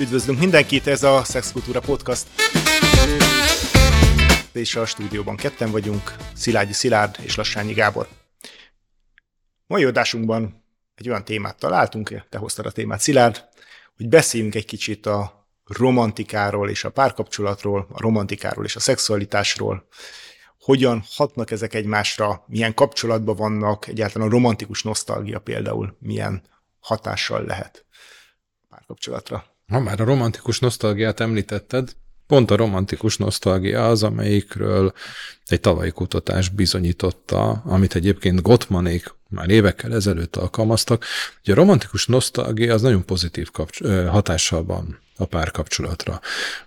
Üdvözlünk mindenkit, ez a Szexkultúra Podcast. És a stúdióban ketten vagyunk, Szilágyi Szilárd és Lassányi Gábor. Mai adásunkban egy olyan témát találtunk, te hoztad a témát Szilárd, hogy beszéljünk egy kicsit a romantikáról és a párkapcsolatról, a romantikáról és a szexualitásról, hogyan hatnak ezek egymásra, milyen kapcsolatban vannak, egyáltalán a romantikus nosztalgia például milyen hatással lehet párkapcsolatra. Ha már a romantikus nosztalgiát említetted, pont a romantikus nosztalgia az, amelyikről egy tavalyi kutatás bizonyította, amit egyébként Gottmanék már évekkel ezelőtt alkalmaztak, hogy a romantikus nosztalgia az nagyon pozitív kapcs- hatással van a párkapcsolatra.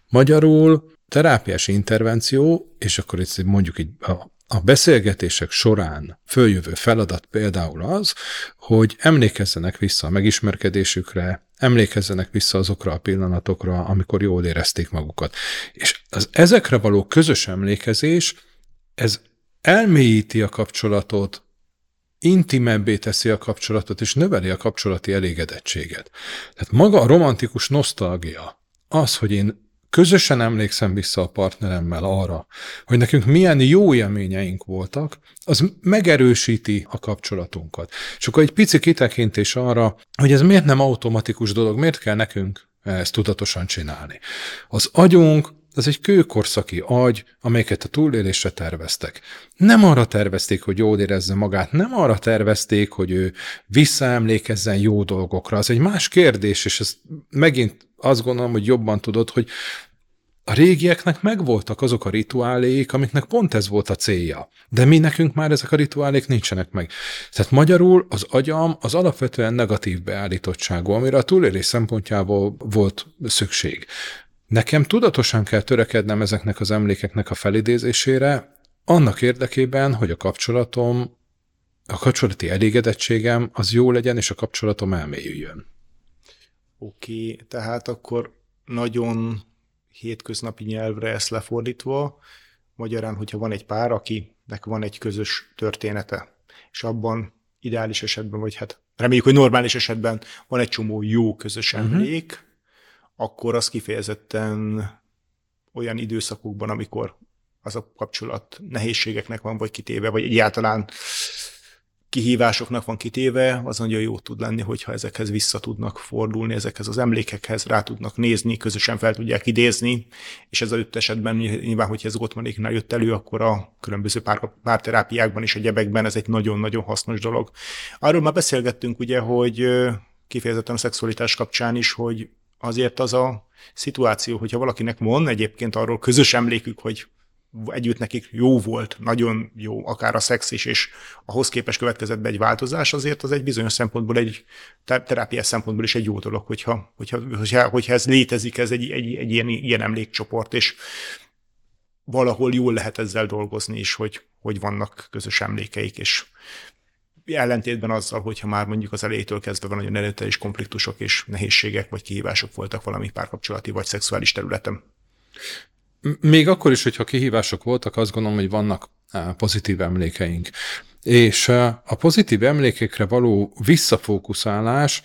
Magyarul terápiás intervenció, és akkor itt mondjuk egy, a, a beszélgetések során följövő feladat például az, hogy emlékezzenek vissza a megismerkedésükre, emlékezzenek vissza azokra a pillanatokra, amikor jól érezték magukat. És az ezekre való közös emlékezés, ez elmélyíti a kapcsolatot, intimebbé teszi a kapcsolatot, és növeli a kapcsolati elégedettséget. Tehát maga a romantikus nosztalgia, az, hogy én közösen emlékszem vissza a partneremmel arra, hogy nekünk milyen jó élményeink voltak, az megerősíti a kapcsolatunkat. És akkor egy pici kitekintés arra, hogy ez miért nem automatikus dolog, miért kell nekünk ezt tudatosan csinálni. Az agyunk az egy kőkorszaki agy, amelyeket a túlélésre terveztek. Nem arra tervezték, hogy jól érezze magát, nem arra tervezték, hogy ő visszaemlékezzen jó dolgokra. Az egy más kérdés, és ez megint azt gondolom, hogy jobban tudod, hogy a régieknek megvoltak azok a rituálék, amiknek pont ez volt a célja. De mi nekünk már ezek a rituálék nincsenek meg. Tehát magyarul az agyam az alapvetően negatív beállítottságú, amire a túlélés szempontjából volt szükség. Nekem tudatosan kell törekednem ezeknek az emlékeknek a felidézésére, annak érdekében, hogy a kapcsolatom, a kapcsolati elégedettségem az jó legyen, és a kapcsolatom elmélyüljön. Oké, okay, tehát akkor nagyon hétköznapi nyelvre ezt lefordítva, magyarán, hogyha van egy pár, akinek van egy közös története, és abban ideális esetben, vagy hát reméljük, hogy normális esetben van egy csomó jó közös mhm. emlék, uh-huh. Akkor az kifejezetten olyan időszakokban, amikor az a kapcsolat nehézségeknek van vagy kitéve, vagy egyáltalán kihívásoknak van kitéve, az nagyon jó tud lenni, hogyha ezekhez vissza tudnak fordulni, ezekhez az emlékekhez rá tudnak nézni, közösen fel tudják idézni, és ez a öt esetben nyilván, hogyha ez Gottmanéknál jött elő, akkor a különböző pár, párterápiákban és a gyebekben ez egy nagyon-nagyon hasznos dolog. Arról már beszélgettünk ugye, hogy kifejezetten a szexualitás kapcsán is, hogy azért az a szituáció, hogyha valakinek van egyébként arról közös emlékük, hogy együtt nekik jó volt, nagyon jó, akár a szex is, és ahhoz képest következett be egy változás, azért az egy bizonyos szempontból, egy terápiás szempontból is egy jó dolog, hogyha, hogyha, hogyha, hogyha ez létezik, ez egy, egy, egy ilyen, ilyen emlékcsoport, és valahol jól lehet ezzel dolgozni is, hogy, hogy vannak közös emlékeik, és ellentétben azzal, hogyha már mondjuk az elejétől kezdve van nagyon erőteljes konfliktusok és nehézségek vagy kihívások voltak valami párkapcsolati vagy szexuális területen. Még akkor is, hogyha kihívások voltak, azt gondolom, hogy vannak pozitív emlékeink. És a pozitív emlékekre való visszafókuszálás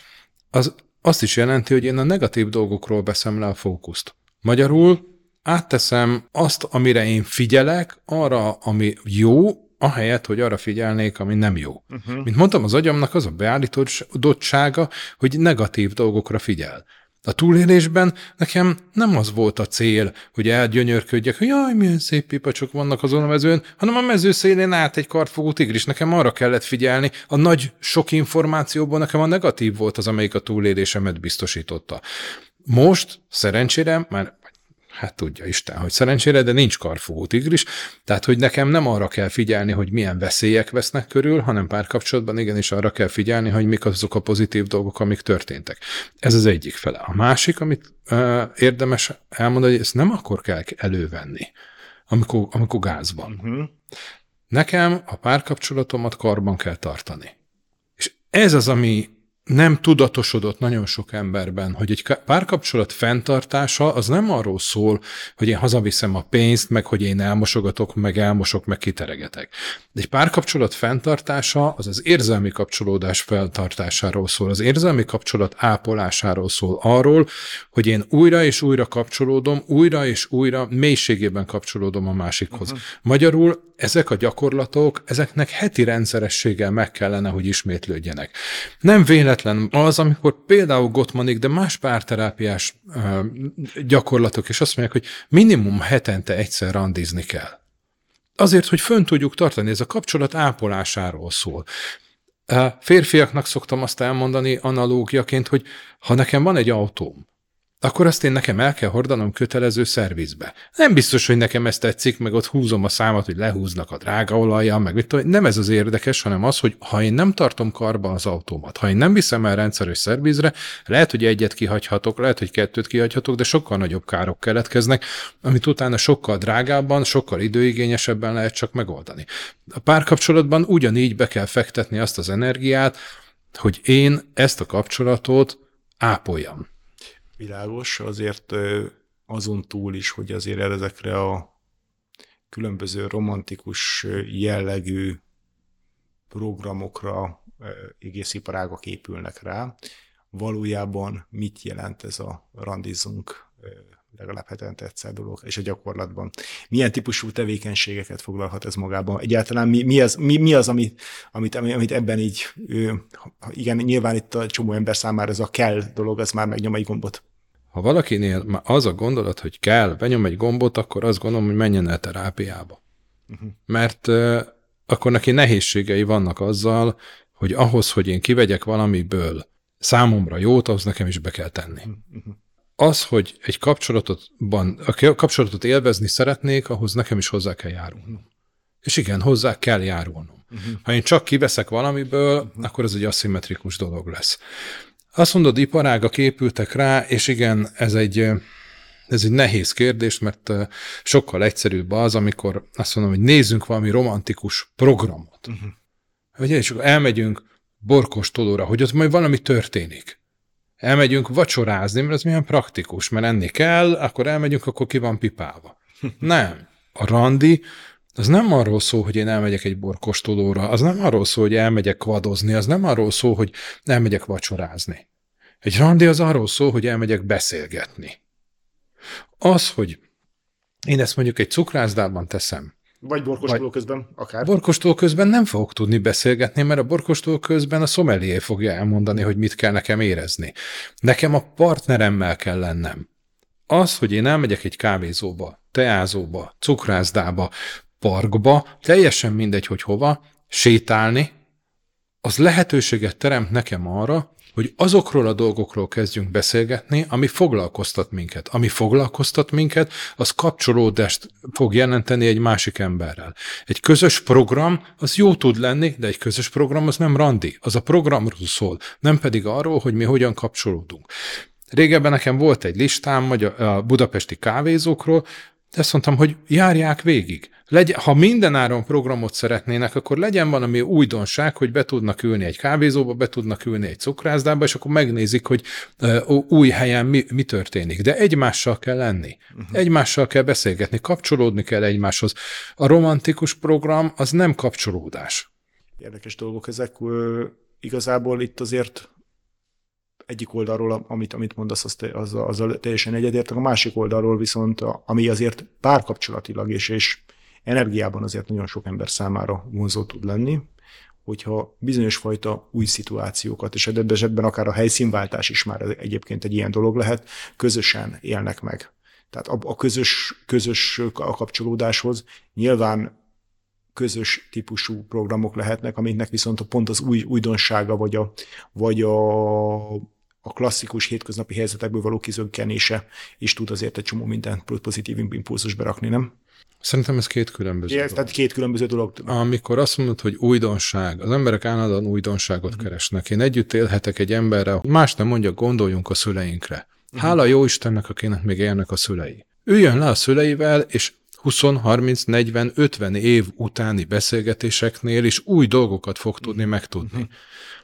az azt is jelenti, hogy én a negatív dolgokról veszem le a fókuszt. Magyarul átteszem azt, amire én figyelek, arra, ami jó, ahelyett, hogy arra figyelnék, ami nem jó. Uh-huh. Mint mondtam, az agyamnak az a beállítottsága, hogy negatív dolgokra figyel. A túlélésben nekem nem az volt a cél, hogy elgyönyörködjek, hogy jaj, milyen szép pipacsok vannak azon a mezőn, hanem a mező szélén át egy kartfogó tigris. Nekem arra kellett figyelni, a nagy sok információban nekem a negatív volt az, amelyik a túlélésemet biztosította. Most szerencsére már hát tudja Isten, hogy szerencsére, de nincs karfogó tigris, tehát hogy nekem nem arra kell figyelni, hogy milyen veszélyek vesznek körül, hanem párkapcsolatban igenis arra kell figyelni, hogy mik azok a pozitív dolgok, amik történtek. Ez az egyik fele. A másik, amit uh, érdemes elmondani, hogy ezt nem akkor kell elővenni, amikor, amikor gáz van. Uh-huh. Nekem a párkapcsolatomat karban kell tartani. És ez az, ami nem tudatosodott nagyon sok emberben, hogy egy párkapcsolat fenntartása az nem arról szól, hogy én hazaviszem a pénzt, meg hogy én elmosogatok, meg elmosok, meg kiteregetek. Egy párkapcsolat fenntartása az az érzelmi kapcsolódás fenntartásáról szól, az érzelmi kapcsolat ápolásáról szól, arról, hogy én újra és újra kapcsolódom, újra és újra mélységében kapcsolódom a másikhoz. Uh-huh. Magyarul ezek a gyakorlatok, ezeknek heti rendszerességgel meg kellene, hogy ismétlődjenek. Nem véletlen az, amikor például Gottmanik, de más párterápiás gyakorlatok, és azt mondják, hogy minimum hetente egyszer randizni kell. Azért, hogy fönn tudjuk tartani, ez a kapcsolat ápolásáról szól. Férfiaknak szoktam azt elmondani analógiaként, hogy ha nekem van egy autóm, akkor azt én nekem el kell hordanom kötelező szervizbe. Nem biztos, hogy nekem ezt tetszik, meg ott húzom a számat, hogy lehúznak a drága olajjal, meg mit nem ez az érdekes, hanem az, hogy ha én nem tartom karba az autómat, ha én nem viszem el rendszeres szervizre, lehet, hogy egyet kihagyhatok, lehet, hogy kettőt kihagyhatok, de sokkal nagyobb károk keletkeznek, amit utána sokkal drágábban, sokkal időigényesebben lehet csak megoldani. A párkapcsolatban ugyanígy be kell fektetni azt az energiát, hogy én ezt a kapcsolatot ápoljam világos, azért azon túl is, hogy azért ezekre a különböző romantikus jellegű programokra egész iparágak épülnek rá. Valójában mit jelent ez a randizunk legalább hetente egyszer dolog, és a gyakorlatban. Milyen típusú tevékenységeket foglalhat ez magában? Egyáltalán mi, mi, az, mi, mi az, amit, amit, amit ebben így, igen, nyilván itt a csomó ember számára ez a kell dolog, az már megnyom egy gombot. Ha valakinél már az a gondolat, hogy kell, benyom egy gombot, akkor azt gondolom, hogy menjen el terápiába. Uh-huh. Mert uh, akkor neki nehézségei vannak azzal, hogy ahhoz, hogy én kivegyek valamiből számomra jót, ahhoz nekem is be kell tenni. Uh-huh az, hogy egy kapcsolatotban, a kapcsolatot élvezni szeretnék, ahhoz nekem is hozzá kell járulnom. És igen, hozzá kell járulnom. Uh-huh. Ha én csak kiveszek valamiből, uh-huh. akkor ez egy aszimmetrikus dolog lesz. Azt mondod, iparágak épültek rá, és igen, ez egy, ez egy nehéz kérdés, mert sokkal egyszerűbb az, amikor azt mondom, hogy nézzünk valami romantikus programot. Uh-huh. Hogy és elmegyünk borkostolóra, hogy ott majd valami történik elmegyünk vacsorázni, mert ez milyen praktikus, mert enni kell, akkor elmegyünk, akkor ki van pipálva. Nem. A randi az nem arról szól, hogy én elmegyek egy borkostolóra, az nem arról szól, hogy elmegyek kvadozni, az nem arról szól, hogy elmegyek vacsorázni. Egy randi az arról szól, hogy elmegyek beszélgetni. Az, hogy én ezt mondjuk egy cukrászdában teszem, vagy borkostoló közben, akár. Borkostoló közben nem fogok tudni beszélgetni, mert a borkostoló közben a szomelié fogja elmondani, hogy mit kell nekem érezni. Nekem a partneremmel kell lennem. Az, hogy én elmegyek egy kávézóba, teázóba, cukrászdába, parkba, teljesen mindegy, hogy hova, sétálni, az lehetőséget teremt nekem arra, hogy azokról a dolgokról kezdjünk beszélgetni, ami foglalkoztat minket. Ami foglalkoztat minket, az kapcsolódást fog jelenteni egy másik emberrel. Egy közös program, az jó tud lenni, de egy közös program az nem randi. Az a programról szól, nem pedig arról, hogy mi hogyan kapcsolódunk. Régebben nekem volt egy listám a budapesti kávézókról, ezt mondtam, hogy járják végig. Legyen, ha mindenáron programot szeretnének, akkor legyen valami újdonság, hogy be tudnak ülni egy kávézóba, be tudnak ülni egy cukrászdába, és akkor megnézik, hogy új helyen mi, mi történik. De egymással kell lenni. Uh-huh. Egymással kell beszélgetni, kapcsolódni kell egymáshoz. A romantikus program az nem kapcsolódás. Érdekes dolgok ezek. Igazából itt azért egyik oldalról, amit, amit mondasz, az, az, az, az teljesen egyetértek, a másik oldalról viszont, ami azért párkapcsolatilag és, és energiában azért nagyon sok ember számára vonzó tud lenni, hogyha bizonyos fajta új szituációkat, és ebben esetben akár a helyszínváltás is már egyébként egy ilyen dolog lehet, közösen élnek meg. Tehát a, a közös, közös a kapcsolódáshoz nyilván közös típusú programok lehetnek, amiknek viszont pont az új újdonsága, vagy a, vagy a, a klasszikus hétköznapi helyzetekből való kizöggenése is tud azért egy csomó minden pozitív impulzus berakni, nem? Szerintem ez két különböző Igen, dolog. Tehát két különböző dolog. Amikor azt mondod, hogy újdonság, az emberek állandóan újdonságot uh-huh. keresnek. Én együtt élhetek egy emberrel, más nem mondja, gondoljunk a szüleinkre. Uh-huh. Hála jó Istennek, akinek még élnek a szülei. Üljön le a szüleivel, és 20, 30, 40, 50 év utáni beszélgetéseknél is új dolgokat fog tudni megtudni. Uh-huh.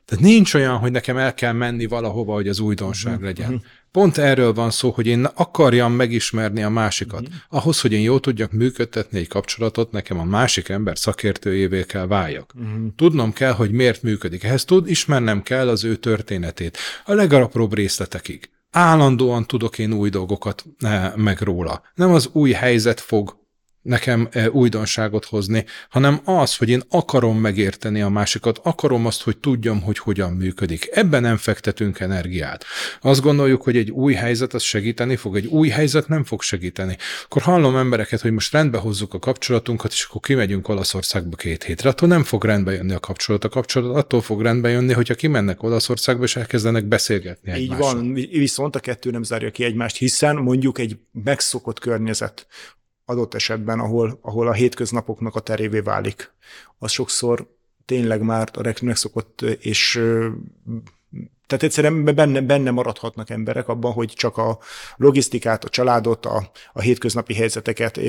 Tehát nincs olyan, hogy nekem el kell menni valahova, hogy az újdonság uh-huh. legyen. Pont erről van szó, hogy én akarjam megismerni a másikat. Uh-huh. Ahhoz, hogy én jól tudjak működtetni egy kapcsolatot, nekem a másik ember szakértőjévé kell váljak. Uh-huh. Tudnom kell, hogy miért működik. Ehhez tud, ismernem kell az ő történetét. A legapróbb részletekig. Állandóan tudok én új dolgokat eh, meg róla. Nem az új helyzet fog nekem e, újdonságot hozni, hanem az, hogy én akarom megérteni a másikat, akarom azt, hogy tudjam, hogy hogyan működik. Ebben nem fektetünk energiát. Azt gondoljuk, hogy egy új helyzet az segíteni fog, egy új helyzet nem fog segíteni. Akkor hallom embereket, hogy most rendbe hozzuk a kapcsolatunkat, és akkor kimegyünk Olaszországba két hétre. Attól nem fog rendbe jönni a kapcsolat. A kapcsolat attól fog rendbe jönni, hogyha kimennek Olaszországba, és elkezdenek beszélgetni Így egymással. van, viszont a kettő nem zárja ki egymást, hiszen mondjuk egy megszokott környezet, adott esetben, ahol, ahol a hétköznapoknak a terévé válik. Az sokszor tényleg már a megszokott és tehát egyszerűen benne, benne maradhatnak emberek abban, hogy csak a logisztikát, a családot, a, a hétköznapi helyzeteket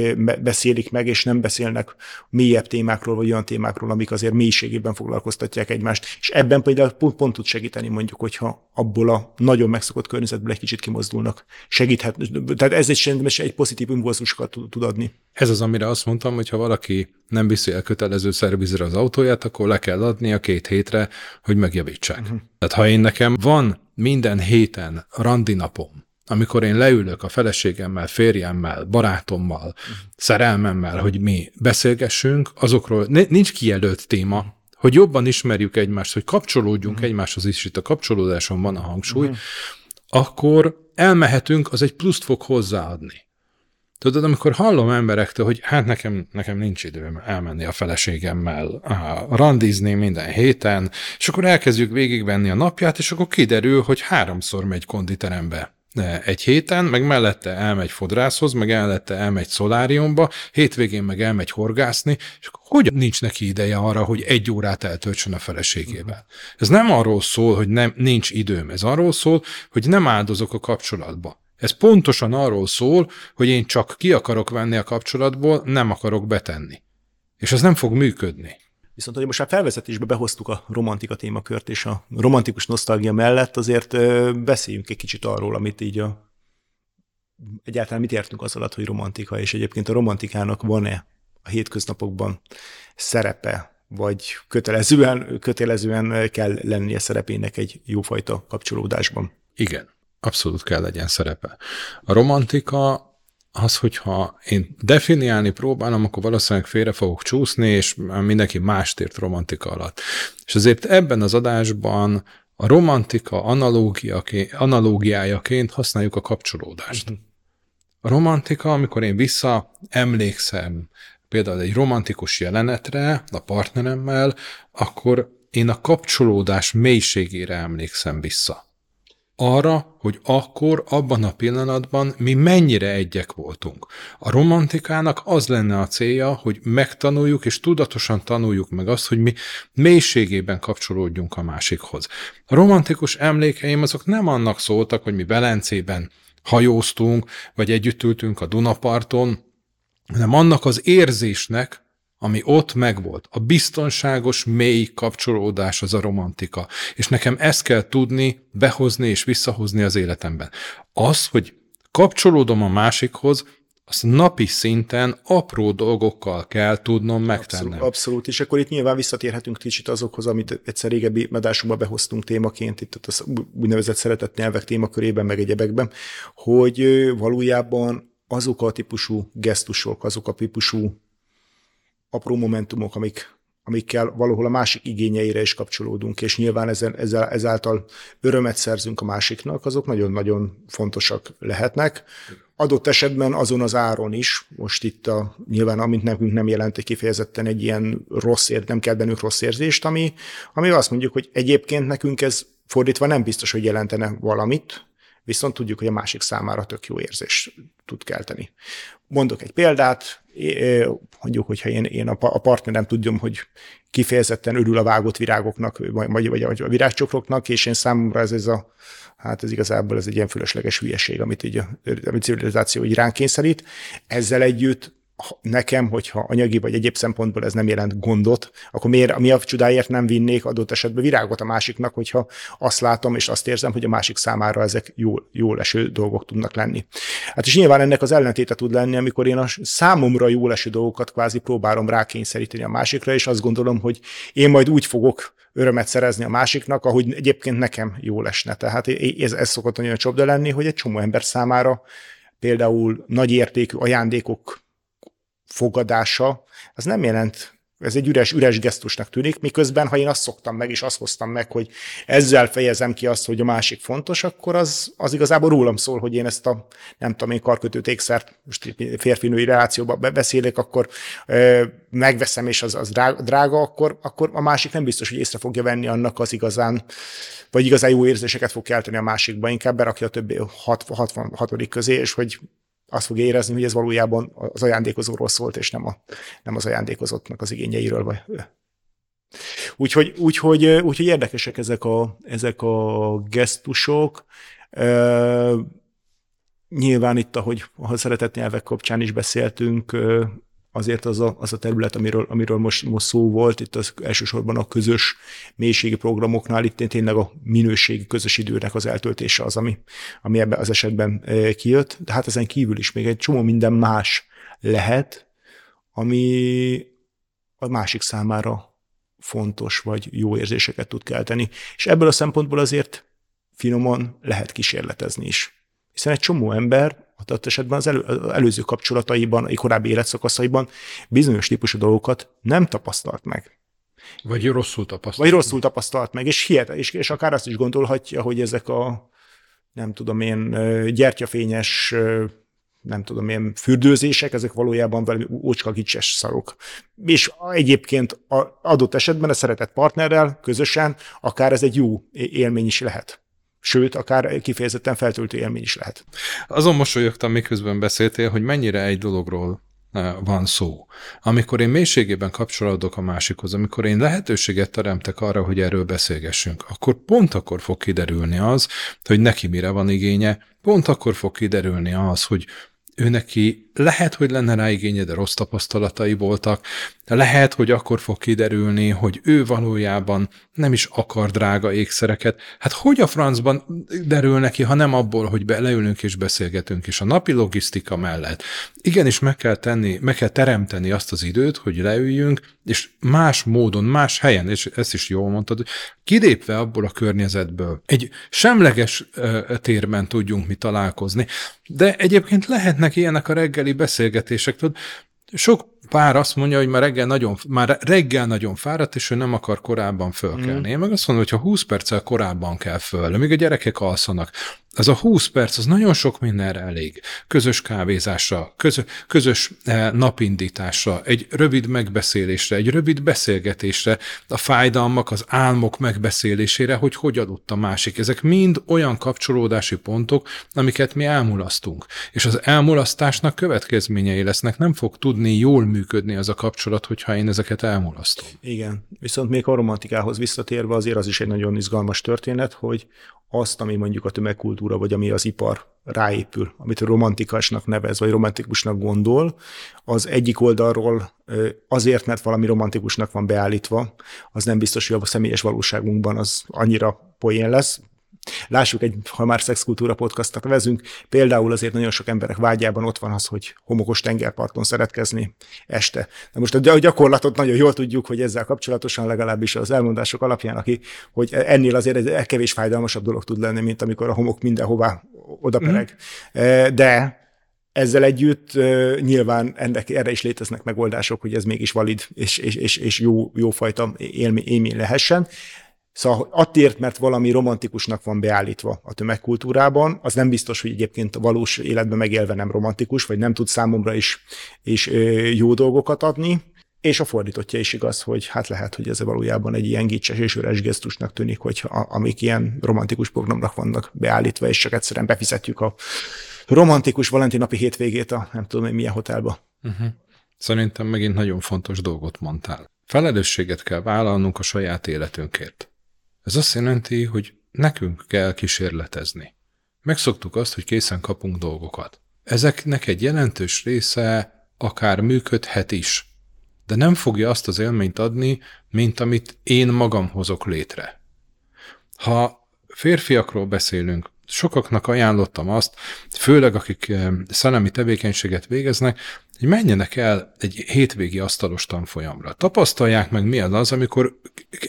beszélik meg, és nem beszélnek mélyebb témákról, vagy olyan témákról, amik azért mélységében foglalkoztatják egymást. És ebben például pont, pont tud segíteni, mondjuk, hogyha abból a nagyon megszokott környezetből egy kicsit kimozdulnak. Segíthet, tehát ez egy, egy pozitív impulzusokat tud, tud adni. Ez az, amire azt mondtam, hogy ha valaki nem viszi el kötelező szervizre az autóját, akkor le kell adni a két hétre, hogy megjavítsák. Uh-huh. Tehát ha én nekem van minden héten randi napom, amikor én leülök a feleségemmel, férjemmel, barátommal, uh-huh. szerelmemmel, hogy mi beszélgessünk, azokról nincs kijelölt téma, hogy jobban ismerjük egymást, hogy kapcsolódjunk uh-huh. egymáshoz is, itt a kapcsolódáson van a hangsúly, uh-huh. akkor elmehetünk, az egy pluszt fog hozzáadni. Tudod, amikor hallom emberektől, hogy hát nekem, nekem nincs időm elmenni a feleségemmel, a randizni minden héten, és akkor elkezdjük végigvenni a napját, és akkor kiderül, hogy háromszor megy konditerembe egy héten, meg mellette elmegy fodrászhoz, meg mellette elmegy szoláriumba, hétvégén meg elmegy horgászni, és akkor hogy nincs neki ideje arra, hogy egy órát eltöltsön a feleségével. Ez nem arról szól, hogy nem, nincs időm, ez arról szól, hogy nem áldozok a kapcsolatba. Ez pontosan arról szól, hogy én csak ki akarok venni a kapcsolatból, nem akarok betenni. És ez nem fog működni. Viszont, hogy most már felvezetésbe behoztuk a romantika témakört, és a romantikus nosztalgia mellett azért beszéljünk egy kicsit arról, amit így a egyáltalán mit értünk az alatt, hogy romantika, és egyébként a romantikának van-e a hétköznapokban szerepe, vagy kötelezően, kötelezően kell lennie szerepének egy jófajta kapcsolódásban? Igen. Abszolút kell legyen szerepe. A romantika az, hogyha én definiálni próbálom, akkor valószínűleg félre fogok csúszni, és mindenki mást ért romantika alatt. És azért ebben az adásban a romantika analógiájaként használjuk a kapcsolódást. A romantika, amikor én vissza emlékszem például egy romantikus jelenetre a partneremmel, akkor én a kapcsolódás mélységére emlékszem vissza arra, hogy akkor, abban a pillanatban mi mennyire egyek voltunk. A romantikának az lenne a célja, hogy megtanuljuk és tudatosan tanuljuk meg azt, hogy mi mélységében kapcsolódjunk a másikhoz. A romantikus emlékeim azok nem annak szóltak, hogy mi Belencében hajóztunk, vagy együtt ültünk a Dunaparton, hanem annak az érzésnek, ami ott megvolt. A biztonságos, mély kapcsolódás az a romantika. És nekem ezt kell tudni, behozni és visszahozni az életemben. Az, hogy kapcsolódom a másikhoz, azt napi szinten apró dolgokkal kell tudnom megtenni. Abszolút, abszolút, és akkor itt nyilván visszatérhetünk kicsit azokhoz, amit egyszer régebbi medásunkban behoztunk témaként, itt az úgynevezett szeretett nyelvek témakörében, meg egyebekben, hogy valójában azok a típusú gesztusok, azok a típusú apró momentumok, amik, amikkel valahol a másik igényeire is kapcsolódunk, és nyilván ezen, ezzel, ezáltal örömet szerzünk a másiknak, azok nagyon-nagyon fontosak lehetnek. Adott esetben azon az áron is, most itt a, nyilván amint nekünk nem jelent egy kifejezetten egy ilyen rossz ér, nem kell bennünk rossz érzést, ami, ami azt mondjuk, hogy egyébként nekünk ez fordítva nem biztos, hogy jelentene valamit, viszont tudjuk, hogy a másik számára tök jó érzés tud kelteni. Mondok egy példát, mondjuk, hogyha én, én a partnerem tudjam, hogy kifejezetten örül a vágott virágoknak, vagy, vagy, vagy a virágcsokroknak, és én számomra ez, ez a, hát ez igazából ez egy ilyen fölösleges hülyeség, amit így a, amit civilizáció így ránk kényszerít. Ezzel együtt nekem, hogyha anyagi vagy egyéb szempontból ez nem jelent gondot, akkor miért, mi a csodáért nem vinnék adott esetben virágot a másiknak, hogyha azt látom és azt érzem, hogy a másik számára ezek jól, jól eső dolgok tudnak lenni. Hát és nyilván ennek az ellentéte tud lenni, amikor én a számomra jól eső dolgokat kvázi próbálom rákényszeríteni a másikra, és azt gondolom, hogy én majd úgy fogok örömet szerezni a másiknak, ahogy egyébként nekem jól esne. Tehát ez, ez szokott olyan csapda lenni, hogy egy csomó ember számára például nagy értékű ajándékok fogadása, az nem jelent ez egy üres, üres gesztusnak tűnik, miközben, ha én azt szoktam meg, és azt hoztam meg, hogy ezzel fejezem ki azt, hogy a másik fontos, akkor az, az igazából rólam szól, hogy én ezt a, nem tudom én, karkötőt ékszert, most férfi-női relációba beszélek, akkor ö, megveszem, és az, az drága, akkor, akkor a másik nem biztos, hogy észre fogja venni annak az igazán, vagy igazán jó érzéseket fog kelteni a másikba, inkább berakja a többi 66. közé, és hogy azt fogja érezni, hogy ez valójában az ajándékozóról szólt, és nem, a, nem az ajándékozottnak az igényeiről. Vagy. Úgyhogy, úgyhogy, úgyhogy érdekesek ezek a, ezek a gesztusok. Nyilván itt, ahogy a szeretett nyelvek kapcsán is beszéltünk, azért az a, az a terület, amiről, amiről most, most szó volt, itt az elsősorban a közös mélységi programoknál, itt tényleg a minőségi közös időnek az eltöltése az, ami, ami ebben az esetben e, kijött, de hát ezen kívül is még egy csomó minden más lehet, ami a másik számára fontos, vagy jó érzéseket tud kelteni. És ebből a szempontból azért finoman lehet kísérletezni is. Hiszen egy csomó ember adott esetben az, elő, az előző kapcsolataiban, a korábbi életszakaszaiban bizonyos típusú dolgokat nem tapasztalt meg. Vagy rosszul tapasztalt. Vagy rosszul tapasztalt meg, és hihet, és, és akár azt is gondolhatja, hogy ezek a nem tudom én, gyertyafényes nem tudom én, fürdőzések, ezek valójában valami ócska kicses szarok. És egyébként adott esetben a szeretett partnerrel közösen akár ez egy jó élmény is lehet sőt, akár kifejezetten feltöltő élmény is lehet. Azon mosolyogtam, miközben beszéltél, hogy mennyire egy dologról e, van szó. Amikor én mélységében kapcsolódok a másikhoz, amikor én lehetőséget teremtek arra, hogy erről beszélgessünk, akkor pont akkor fog kiderülni az, hogy neki mire van igénye, pont akkor fog kiderülni az, hogy ő neki lehet, hogy lenne rá igénye, de rossz tapasztalatai voltak, lehet, hogy akkor fog kiderülni, hogy ő valójában nem is akar drága ékszereket. Hát hogy a francban derül neki, ha nem abból, hogy leülünk és beszélgetünk, és a napi logisztika mellett. Igenis meg kell tenni, meg kell teremteni azt az időt, hogy leüljünk, és más módon, más helyen, és ezt is jól mondtad, kilépve abból a környezetből, egy semleges térben tudjunk mi találkozni, de egyébként lehetnek ilyenek a reggeli beszélgetések, tudod, sok pár azt mondja, hogy már reggel nagyon, már reggel nagyon fáradt, és ő nem akar korábban fölkelni. Mm. Én meg azt mondom, hogy ha 20 perccel korábban kell föl, míg a gyerekek alszanak, az a 20 perc, az nagyon sok mindenre elég. Közös kávézásra, közö, közös eh, napindításra, egy rövid megbeszélésre, egy rövid beszélgetésre, a fájdalmak, az álmok megbeszélésére, hogy hogy adott a másik. Ezek mind olyan kapcsolódási pontok, amiket mi elmulasztunk. És az elmulasztásnak következményei lesznek. Nem fog tudni jól működni az a kapcsolat, hogyha én ezeket elmulasztom. Igen. Viszont még a romantikához visszatérve azért az is egy nagyon izgalmas történet, hogy azt, ami mondjuk a tömegkultúra, vagy ami az ipar ráépül, amit romantikásnak nevez, vagy romantikusnak gondol, az egyik oldalról azért, mert valami romantikusnak van beállítva, az nem biztos, hogy a személyes valóságunkban az annyira poén lesz, Lássuk egy, ha már szexkultúra podcastot vezünk, például azért nagyon sok emberek vágyában ott van az, hogy homokos tengerparton szeretkezni este. De most a gyakorlatot nagyon jól tudjuk, hogy ezzel kapcsolatosan legalábbis az elmondások alapján, aki, hogy ennél azért egy kevés fájdalmasabb dolog tud lenni, mint amikor a homok mindenhová odapereg. Mm. De ezzel együtt nyilván ennek, erre is léteznek megoldások, hogy ez mégis valid és, és, és, és jó, jófajta élmény lehessen. Szóval attért, mert valami romantikusnak van beállítva a tömegkultúrában, az nem biztos, hogy egyébként a valós életben megélve nem romantikus, vagy nem tud számomra is, is jó dolgokat adni. És a fordítottja is igaz, hogy hát lehet, hogy ez valójában egy ilyen gicses és üres gesztusnak tűnik, hogy amik ilyen romantikus programnak vannak beállítva, és csak egyszerűen befizetjük a romantikus Valentin napi hétvégét a nem tudom, milyen hotelba. Uh-huh. Szerintem megint nagyon fontos dolgot mondtál. Felelősséget kell vállalnunk a saját életünkért. Ez azt jelenti, hogy nekünk kell kísérletezni. Megszoktuk azt, hogy készen kapunk dolgokat. Ezeknek egy jelentős része akár működhet is, de nem fogja azt az élményt adni, mint amit én magam hozok létre. Ha férfiakról beszélünk, sokaknak ajánlottam azt, főleg akik eh, szellemi tevékenységet végeznek, hogy menjenek el egy hétvégi asztalos tanfolyamra. Tapasztalják meg mi az, amikor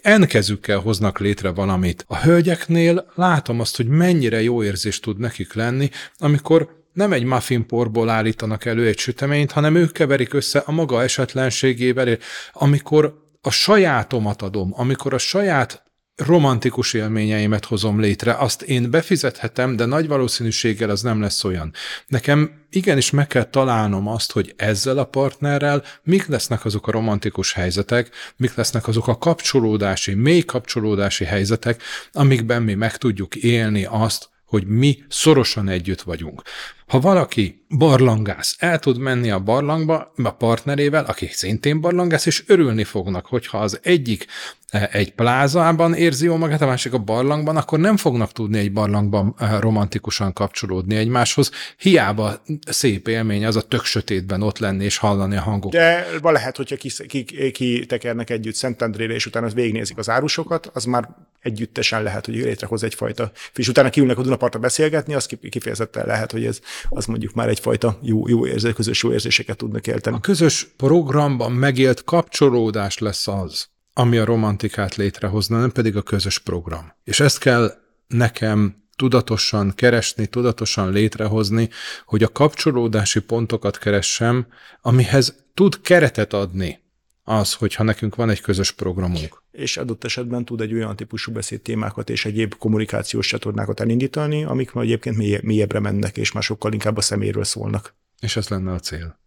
enkezükkel hoznak létre valamit. A hölgyeknél látom azt, hogy mennyire jó érzés tud nekik lenni, amikor nem egy muffinporból állítanak elő egy süteményt, hanem ők keverik össze a maga esetlenségével, amikor a sajátomat adom, amikor a saját romantikus élményeimet hozom létre, azt én befizethetem, de nagy valószínűséggel az nem lesz olyan. Nekem igenis meg kell találnom azt, hogy ezzel a partnerrel mik lesznek azok a romantikus helyzetek, mik lesznek azok a kapcsolódási, mély kapcsolódási helyzetek, amikben mi meg tudjuk élni azt, hogy mi szorosan együtt vagyunk. Ha valaki barlangász, el tud menni a barlangba a partnerével, akik szintén barlangász, és örülni fognak, hogyha az egyik eh, egy plázában érzi jól magát, a másik a barlangban, akkor nem fognak tudni egy barlangban eh, romantikusan kapcsolódni egymáshoz. Hiába szép élmény az a tök sötétben ott lenni és hallani a hangokat. De lehet, hogyha kitekernek ki, ki együtt Szentendrére, és utána végignézik az árusokat, az már együttesen lehet, hogy létrehoz egyfajta, és utána kiülnek a Dunapartra beszélgetni, az kifejezetten lehet, hogy ez az mondjuk már egyfajta jó, jó érzés, közös jó érzéseket tudnak élteni. A közös programban megélt kapcsolódás lesz az, ami a romantikát létrehozna, nem pedig a közös program. És ezt kell nekem tudatosan keresni, tudatosan létrehozni, hogy a kapcsolódási pontokat keressem, amihez tud keretet adni az, hogyha nekünk van egy közös programunk. És adott esetben tud egy olyan típusú beszédtémákat és egyéb kommunikációs csatornákat elindítani, amik már egyébként mélyebbre mennek, és már sokkal inkább a szeméről szólnak. És ez lenne a cél.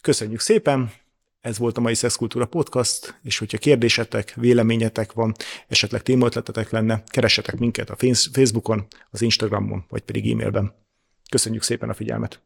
Köszönjük szépen! Ez volt a mai Szexkultúra Podcast, és hogyha kérdésetek, véleményetek van, esetleg témaötletetek lenne, keressetek minket a Facebookon, az Instagramon, vagy pedig e-mailben. Köszönjük szépen a figyelmet!